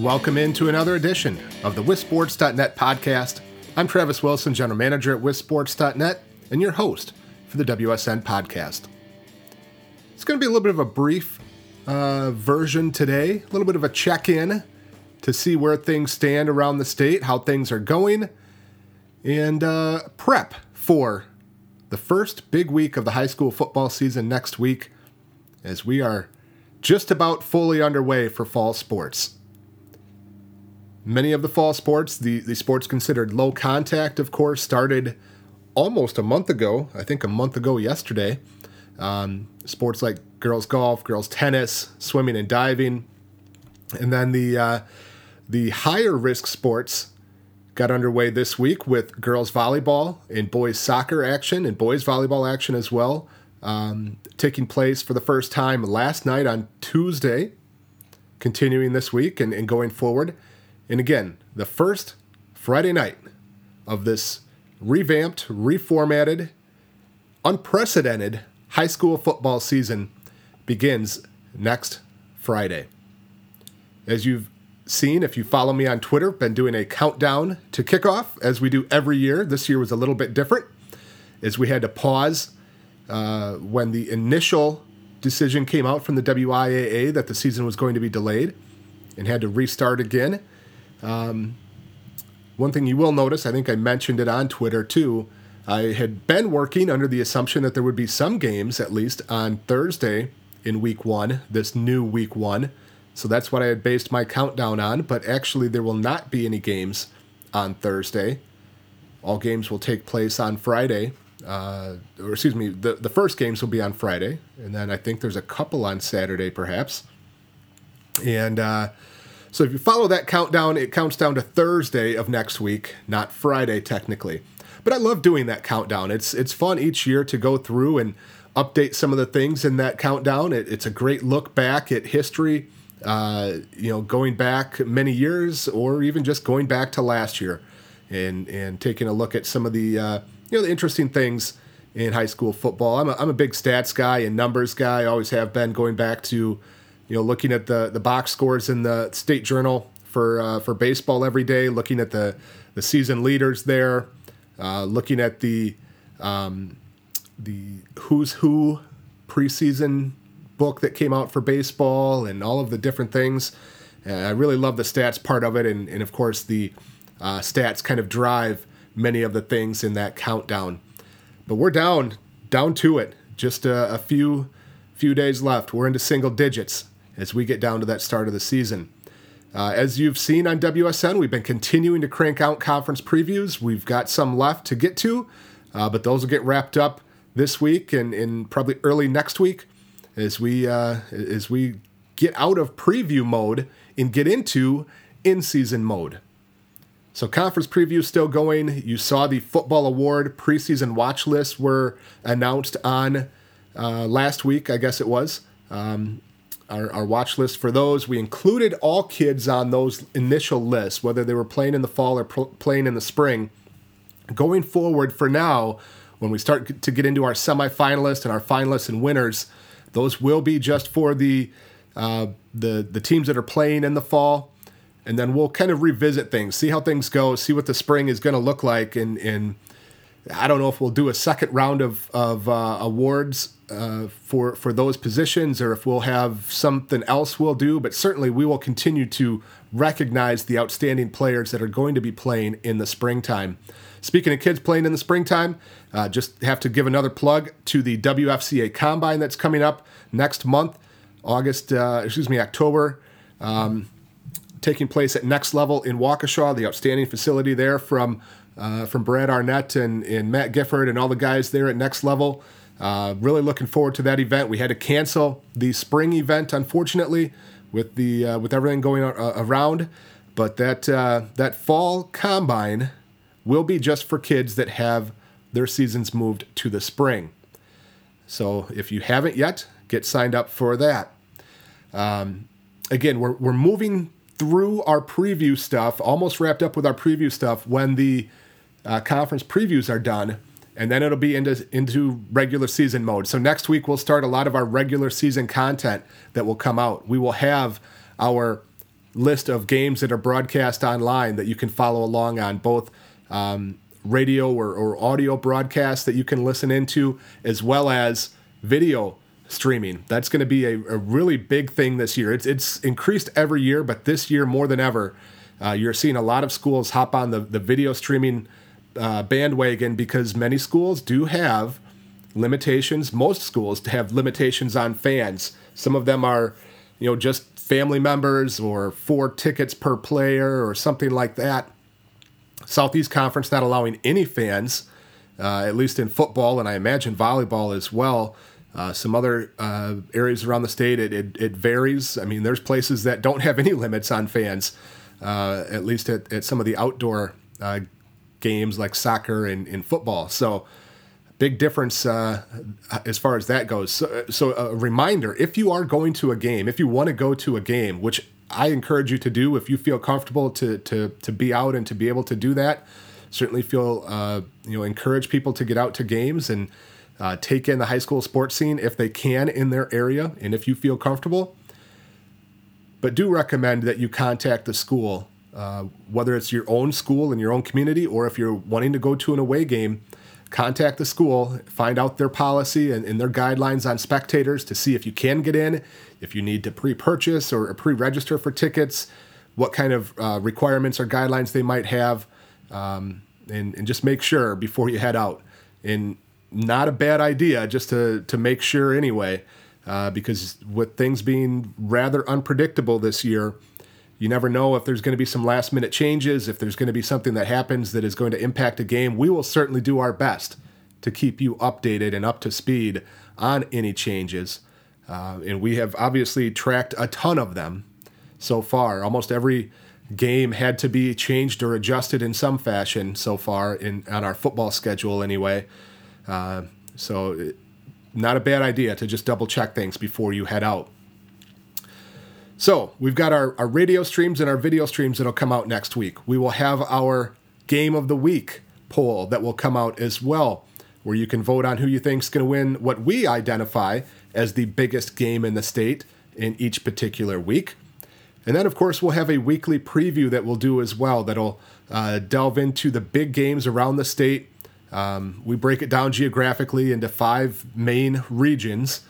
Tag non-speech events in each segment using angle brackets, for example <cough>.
Welcome into another edition of the WisSports.net podcast. I'm Travis Wilson, General Manager at WisSports.net, and your host for the WSN podcast. It's going to be a little bit of a brief uh, version today, a little bit of a check in to see where things stand around the state, how things are going, and uh, prep for the first big week of the high school football season next week as we are just about fully underway for fall sports. Many of the fall sports, the, the sports considered low contact, of course, started almost a month ago. I think a month ago yesterday. Um, sports like girls golf, girls tennis, swimming and diving, and then the uh, the higher risk sports got underway this week with girls volleyball and boys soccer action and boys volleyball action as well um, taking place for the first time last night on Tuesday, continuing this week and, and going forward. And again, the first Friday night of this revamped, reformatted, unprecedented high school football season begins next Friday. As you've seen, if you follow me on Twitter, been doing a countdown to kickoff as we do every year. This year was a little bit different, as we had to pause uh, when the initial decision came out from the WIAA that the season was going to be delayed and had to restart again. Um, one thing you will notice, I think I mentioned it on Twitter too. I had been working under the assumption that there would be some games, at least on Thursday in week one, this new week one. So that's what I had based my countdown on, but actually, there will not be any games on Thursday. All games will take place on Friday uh, or excuse me, the, the first games will be on Friday, and then I think there's a couple on Saturday, perhaps. And uh, so if you follow that countdown, it counts down to Thursday of next week, not Friday technically. But I love doing that countdown. It's it's fun each year to go through and update some of the things in that countdown. It, it's a great look back at history. Uh, you know, going back many years, or even just going back to last year, and and taking a look at some of the uh, you know the interesting things in high school football. I'm a, I'm a big stats guy and numbers guy. I always have been going back to, you know, looking at the the box scores in the state journal for uh, for baseball every day, looking at the the season leaders there, uh, looking at the um, the who's who preseason book that came out for baseball and all of the different things. Uh, I really love the stats part of it, and, and of course the uh, stats kind of drive many of the things in that countdown. But we're down, down to it. Just a, a few, few days left. We're into single digits as we get down to that start of the season. Uh, as you've seen on WSN, we've been continuing to crank out conference previews. We've got some left to get to, uh, but those will get wrapped up this week and, and probably early next week as we uh, as we get out of preview mode and get into in-season mode. So conference preview still going. You saw the football award preseason watch lists were announced on uh, last week, I guess it was. Um, our, our watch list for those. We included all kids on those initial lists, whether they were playing in the fall or pl- playing in the spring. Going forward, for now, when we start to get into our semifinalists and our finalists and winners, those will be just for the uh, the the teams that are playing in the fall and then we'll kind of revisit things, see how things go, see what the spring is going to look like, and and I don't know if we'll do a second round of of uh, awards uh, for for those positions, or if we'll have something else we'll do. But certainly, we will continue to recognize the outstanding players that are going to be playing in the springtime. Speaking of kids playing in the springtime, uh, just have to give another plug to the WFCA Combine that's coming up next month, August, uh, excuse me, October. Um, taking place at Next Level in Waukesha, the outstanding facility there from uh, from Brad Arnett and, and Matt Gifford and all the guys there at Next Level. Uh, really looking forward to that event. We had to cancel the spring event, unfortunately, with the uh, with everything going uh, around. But that uh, that fall combine will be just for kids that have their seasons moved to the spring. So if you haven't yet, get signed up for that. Um, again, we're, we're moving through our preview stuff, almost wrapped up with our preview stuff when the uh, conference previews are done, and then it'll be into into regular season mode. So next week we'll start a lot of our regular season content that will come out. We will have our list of games that are broadcast online that you can follow along on both um, radio or, or audio broadcasts that you can listen into, as well as video streaming. That's going to be a, a, really big thing this year. It's, it's increased every year, but this year more than ever, uh, you're seeing a lot of schools hop on the, the video streaming uh, bandwagon because many schools do have limitations. Most schools have limitations on fans. Some of them are, you know, just family members or four tickets per player or something like that. Southeast Conference not allowing any fans, uh, at least in football and I imagine volleyball as well. Uh, some other uh, areas around the state, it, it, it, varies. I mean, there's places that don't have any <laughs> limits on fans, uh, at least at, at some of the outdoor uh, games like soccer and, and football. So, big difference uh, as far as that goes. So, so, a reminder if you are going to a game, if you want to go to a game, which I encourage you to do if you feel comfortable to, to, to be out and to be able to do that, certainly feel, uh, you know, encourage people to get out to games and uh, take in the high school sports scene if they can in their area and if you feel comfortable. But do recommend that you contact the school, uh, whether it's your own school in your own community or if you're wanting to go to an away game contact the school, find out their policy and, and, their guidelines on spectators to see if you can get in, if you need to pre purchase or pre register for tickets, what kind of uh, requirements or guidelines they might have, um, and, and just make sure before you head out. And not a bad idea just to, to make sure anyway, uh, because with things being rather unpredictable this year, you never know if there's going to be some last minute changes, if there's going to be something that happens that is going to impact a game. We will certainly do our best to keep you updated and up to speed on any changes. Uh, and we have obviously tracked a ton of them so far. Almost every game had to be changed or adjusted in some fashion so far in on our football schedule anyway. Uh, so not a bad idea to just double check things before you head out. So we've got our, our radio streams and our video streams that'll come out next week. We will have our game of the week poll that will come out as well, where you can vote on who you think is going to win what we identify as the biggest game in the state in each particular week. And then, of course, we'll have a weekly preview that we'll do as well that'll uh, delve into the big games around the state. Um, we break it down geographically into five main regions.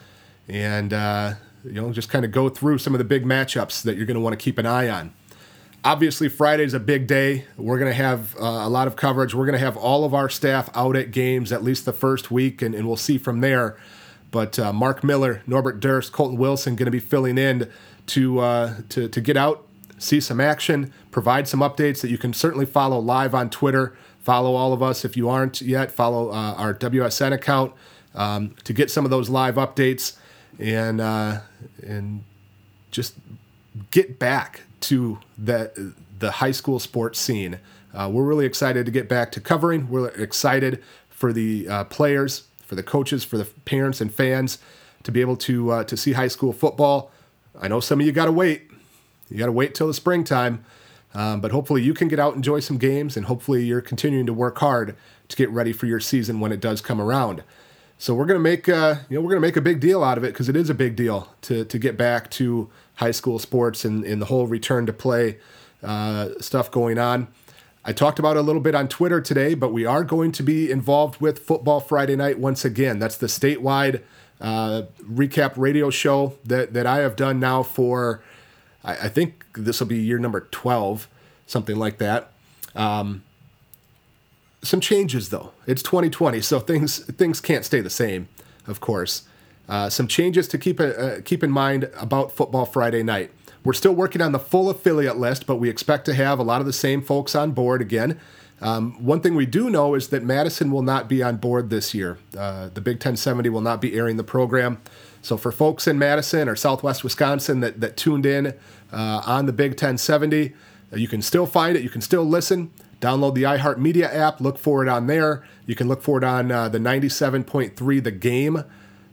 And uh, you know, just kind of go through some of the big matchups that you're going to want to keep an eye on. Obviously, Friday is a big day. We're going to have uh, a lot of coverage. We're going to have all of our staff out at games at least the first week, and, and we'll see from there. But uh, Mark Miller, Norbert Durst, Colton Wilson going to be filling in to, uh, to, to get out, see some action, provide some updates that you can certainly follow live on Twitter. Follow all of us if you aren't yet. Follow uh, our WSN account um, to get some of those live updates and uh, and just get back to the the high school sports scene. Uh, we're really excited to get back to covering. We're excited for the uh, players, for the coaches, for the parents and fans to be able to uh, to see high school football. I know some of you got to wait. You got to wait till the springtime, um, but hopefully you can get out and enjoy some games, and hopefully you're continuing to work hard to get ready for your season when it does come around. So we're gonna make uh, you know we're gonna make a big deal out of it because it is a big deal to to get back to high school sports and, and the whole return to play uh, stuff going on. I talked about it a little bit on Twitter today, but we are going to be involved with Football Friday Night once again. That's the statewide uh, recap radio show that that I have done now for I, I think this will be year number twelve, something like that. Um, some changes though. It's 2020, so things things can't stay the same, of course. Uh, some changes to keep uh, keep in mind about Football Friday night. We're still working on the full affiliate list, but we expect to have a lot of the same folks on board again. Um, one thing we do know is that Madison will not be on board this year. Uh, the Big 1070 will not be airing the program. So for folks in Madison or Southwest Wisconsin that, that tuned in uh, on the Big 1070, uh, you can still find it. You can still listen. Download the iHeartMedia app. Look for it on there. You can look for it on uh, the 97.3 The Game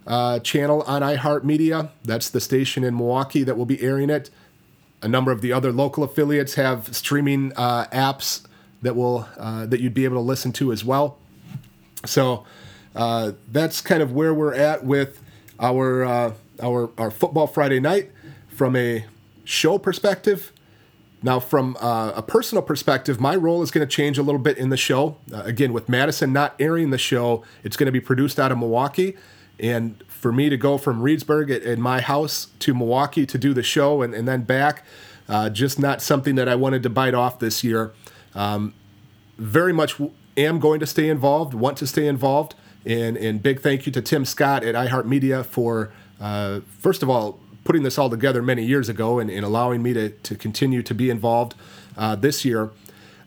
uh, channel on iHeartMedia. That's the station in Milwaukee that will be airing it. A number of the other local affiliates have streaming uh, apps that will uh, that you'd be able to listen to as well. So uh, that's kind of where we're at with our uh, our our football Friday night from a show perspective Now, from uh, a personal perspective, my role is going to change a little bit in the show. Uh, again, with Madison not airing the show, it's going to be produced out of Milwaukee. And for me to go from Reedsburg at, my house to Milwaukee to do the show and, and then back, uh, just not something that I wanted to bite off this year. Um, very much am going to stay involved, want to stay involved. And, and big thank you to Tim Scott at iHeartMedia for, uh, first of all, putting this all together many years ago and, and allowing me to, to continue to be involved uh, this year.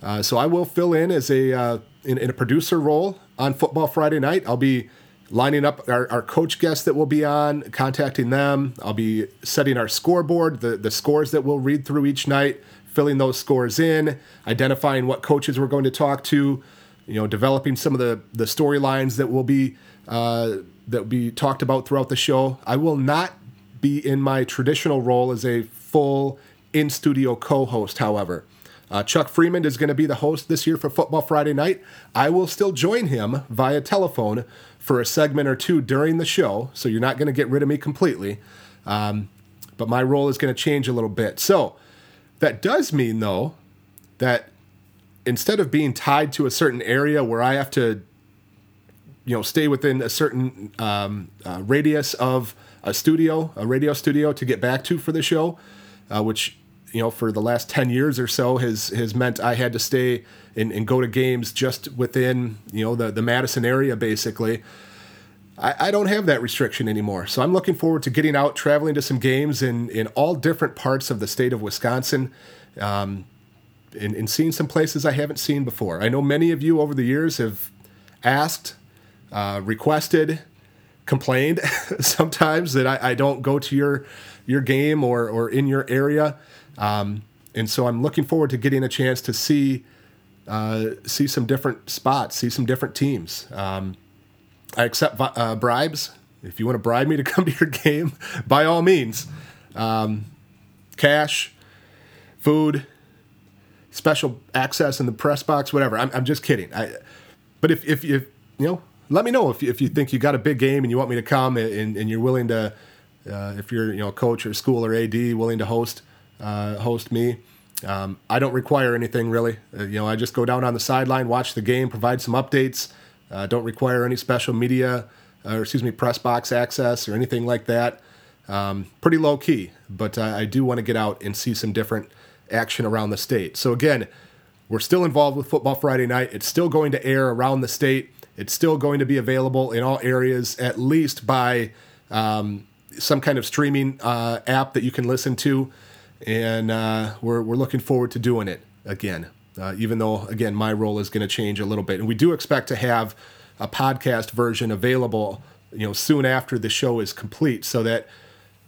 Uh, so I will fill in as a uh, in, in, a producer role on Football Friday night. I'll be lining up our, our coach guests that will be on, contacting them. I'll be setting our scoreboard, the, the scores that we'll read through each night, filling those scores in, identifying what coaches we're going to talk to, you know, developing some of the, the storylines that will be uh, that will be talked about throughout the show. I will not be in my traditional role as a full in studio co host, however. Uh, Chuck Freeman is going to be the host this year for Football Friday night. I will still join him via telephone for a segment or two during the show, so you're not going to get rid of me completely. Um, but my role is going to change a little bit. So that does mean, though, that instead of being tied to a certain area where I have to, you know, stay within a certain um, uh, radius of a studio, a radio studio to get back to for the show, uh, which you know for the last 10 years or so has has meant I had to stay and, and go to games just within you know the, the Madison area basically. I, I don't have that restriction anymore. So I'm looking forward to getting out, traveling to some games in, in all different parts of the state of Wisconsin. Um, and, and seeing some places I haven't seen before. I know many of you over the years have asked, uh, requested, complained <laughs> sometimes that I, I, don't go to your your game or or in your area, um, and so I'm looking forward to getting a chance to see uh, see some different spots, see some different teams. Um, I accept uh, bribes. If you want to bribe me to <laughs> come to your game, by all means, um, cash, food, special access in the press box, whatever. I'm, I'm just kidding. I, but if if you you know let me know if, if you think you got a big game and you want me to come and, and you're willing to, uh, if you're you know coach or school or AD willing to host uh, host me. Um, I don't require anything really. Uh, you know, I just go down on the sideline, watch the game, provide some updates. Uh, don't require any special media uh, or excuse me press box access or anything like that. Um, pretty low key, but I do want to get out and see some different action around the state. So again, we're still involved with Football Friday Night. It's still going to air around the state. It's still going to be available in all areas, at least by um, some kind of streaming uh, app that you can listen to. And uh, we're, we're looking forward to doing it again, uh, even though, again, my role is going to change a little bit. And we do expect to have a podcast version available you know soon after the show is complete so that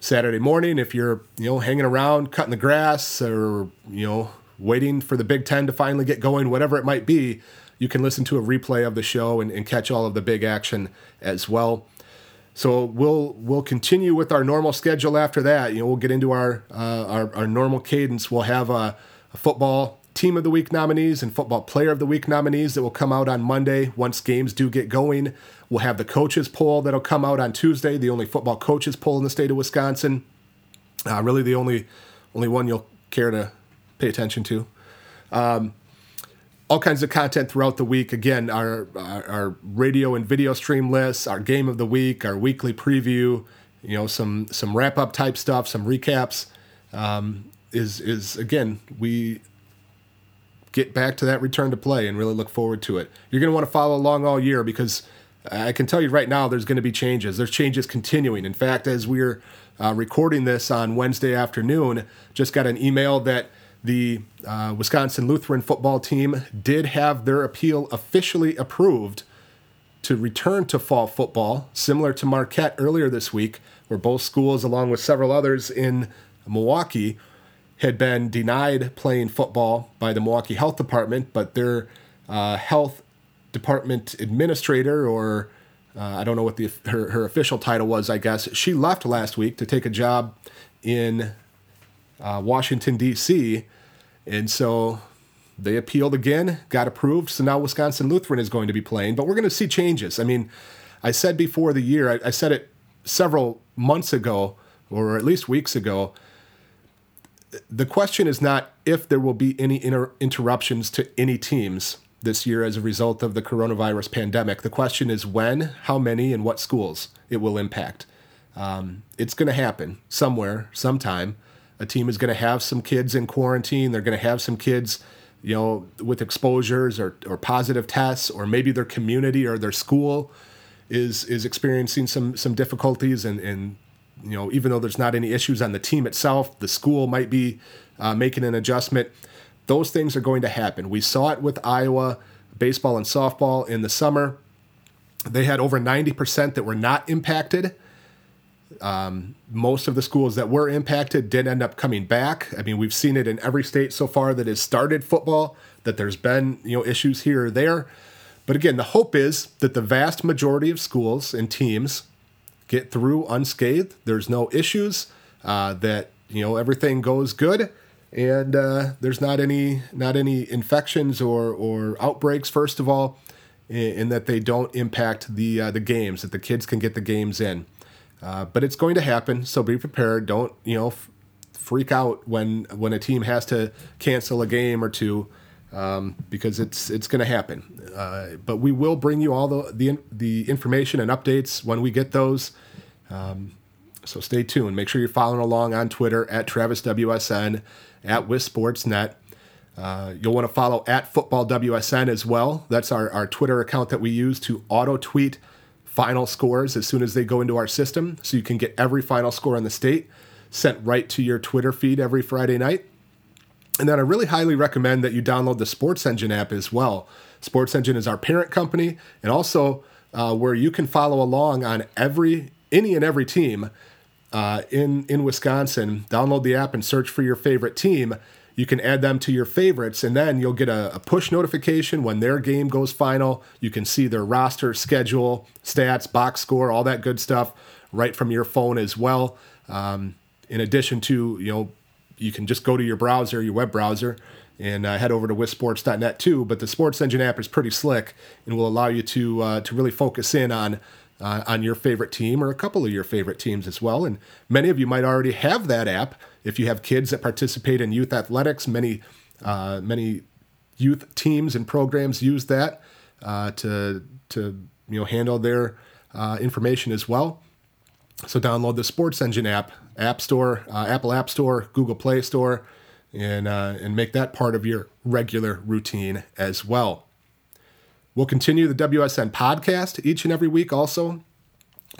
Saturday morning if you're you know hanging around cutting the grass or you know waiting for the Big Ten to finally get going whatever it might be you can listen to a replay of the show and, and catch all of the big action as well. So we'll we'll continue with our normal schedule after that. You know, we'll get into our uh, our, our, normal cadence. We'll have a, a, football team of the week nominees and football player of the week nominees that will come out on Monday once games do get going. We'll have the coaches poll that'll come out on Tuesday, the only football coaches poll in the state of Wisconsin. Uh, really, the only only one you'll care to pay attention to. Um, all kinds of content throughout the week. Again, our, our, our radio and video stream lists, our game of the week, our weekly preview. You know, some some wrap up type stuff, some recaps. Um, is is again we get back to that return to play and really look forward to it. You're going to want to follow along all year because I can tell you right now there's going to be changes. There's changes continuing. In fact, as we're uh, recording this on Wednesday afternoon, just got an email that the uh, Wisconsin Lutheran football team did have their appeal officially approved to return to fall football, similar to Marquette earlier this week, where both schools, along with several others in Milwaukee, had been denied playing football by the Milwaukee Health Department, but their uh, health department administrator, or uh, I don't know what the her, her official title was, I guess, she left last week to take a job in uh, Washington, D.C. And so they appealed again, got approved. So now Wisconsin Lutheran is going to be playing. But we're going to see changes. I mean, I said before the year, I, I said it several months ago, or at least weeks ago. the question is not if there will be any inter- interruptions to any teams this year as a result of the coronavirus pandemic. The question is when, how many, and what schools it will impact. Um, it's going to happen somewhere, sometime. A team is going to have some kids in quarantine. They're going to have some kids, you know, with exposures or, or positive tests, or maybe their community or their school is is experiencing some some difficulties. And, and you know, even though there's not any issues on the team itself, the school might be uh, making an adjustment. Those things are going to happen. We saw it with Iowa baseball and softball in the summer. They had over 90% that were not impacted. Um, most of the schools that were impacted did end up coming back. I mean, we've seen it in every state so far that has started football, that there's been you know issues here or there. But again, the hope is that the vast majority of schools and teams get through unscathed. There's no issues. Uh, that you know everything goes good, and uh, there's not any not any infections or or outbreaks. First of all, and that they don't impact the uh, the games. That the kids can get the games in. Uh, but it's going to happen, so be prepared. Don't you know f- freak out when when a team has to cancel a game or two um, because it's it's going to happen. Uh, but we will bring you all the, the the information and updates when we get those. Um, so stay tuned. Make sure you're following along on Twitter at TravisWSN, at WisSportsNet. Uh, you'll want to follow at FootballWSN as well. That's our, our Twitter account that we use to auto tweet final scores as soon as they go into our system. So you can get every final score in the state sent right to your Twitter feed every Friday night. And then I really highly recommend that you download the Sports Engine app as well. Sports Engine is our parent company and also uh, where you can follow along on every any and every team uh, in in Wisconsin. Download the app and search for your favorite team you can add them to your favorites, and then you'll get a, a, push notification when their game goes final. You can see their roster, schedule, stats, box score, all that good stuff right from your phone as well. Um, in addition to, you know, you can just go to your browser, your web browser, and uh, head over to WisSports.net too. But the Sports Engine app is pretty slick and will allow you to uh, to really focus in on uh, on your favorite team or a couple of your favorite teams as well. And many of you might already have that app if you have kids that participate in youth athletics, many uh, many youth teams and programs use that uh, to to you know handle their uh, information as well. So download the Sports Engine app, App Store, uh, Apple App Store, Google Play Store, and uh, and make that part of your regular routine as well. We'll continue the WSN podcast each and every week. Also,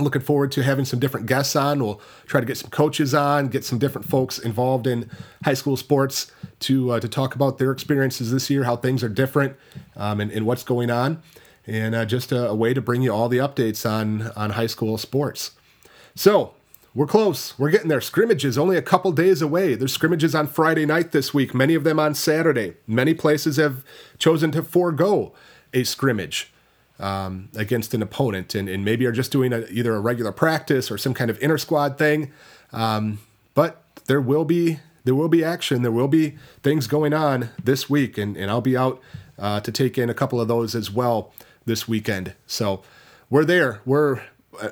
looking forward to having some different guests on. We'll try to get some coaches on, get some different folks involved in high school sports to uh, to talk about their experiences this year, how things are different, um, and, and, what's going on, and uh, just a, a, way to bring you all the updates on on high school sports. So. We're close. We're getting there. Scrimmages only a couple days away. There's scrimmages on Friday night this week, many of them on Saturday. Many places have chosen to forego a scrimmage um, against an opponent and, and maybe are just doing a, either a regular practice or some kind of inter squad thing. Um, but there will be there will be action. There will be things going on this week, and, and I'll be out uh, to take in a couple of those as well this weekend. So we're there. We're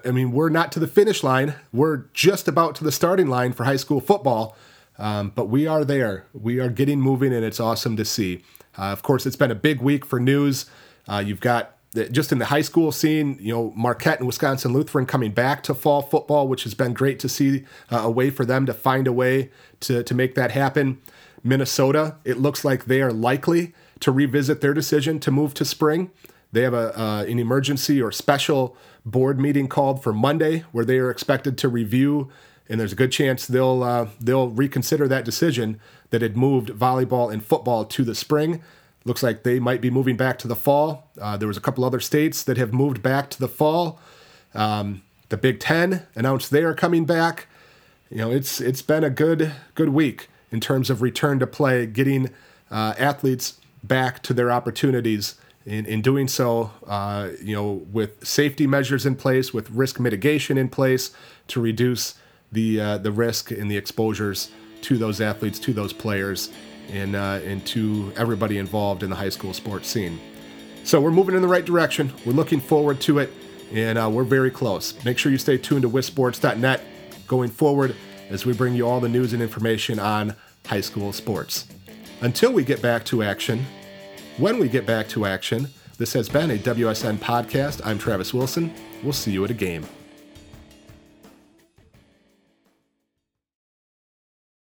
I mean we're not to the finish line. We're just about to the starting line for high school football. Um, but we are there. We are getting moving, and it's awesome to see. Uh, of course, it's been a big week for news. Uh, you've got just in the high school scene, you know, Marquette and Wisconsin Lutheran coming back to fall football, which has been great to see uh, a way for them to find a way to, to make that happen. Minnesota, it looks like they are likely to revisit their decision to move to spring. They have a, uh, an emergency or special board meeting called for Monday where they are expected to review, and there's a good chance they'll, uh, they'll reconsider that decision that had moved volleyball and football to the spring. Looks like they might be moving back to the fall. Uh, there was a couple other states that have moved back to the fall. Um, the Big Ten announced they are coming back. You know, it's it's been a good good week in terms of return to play, getting uh, athletes back to their opportunities. In, in doing so, uh, you know, with safety measures in place, with risk mitigation in place to reduce the uh, the risk and the exposures to those athletes, to those players, and, uh, and to everybody involved in the high school sports scene. So we're moving in the right direction. We're looking forward to it, and uh, we're very close. Make sure you stay tuned to WisSports.net going forward as we bring you all the news and information on high school sports. Until we get back to action, when we get back to action, this has been a WSN podcast. I'm Travis Wilson. We'll see you at a game.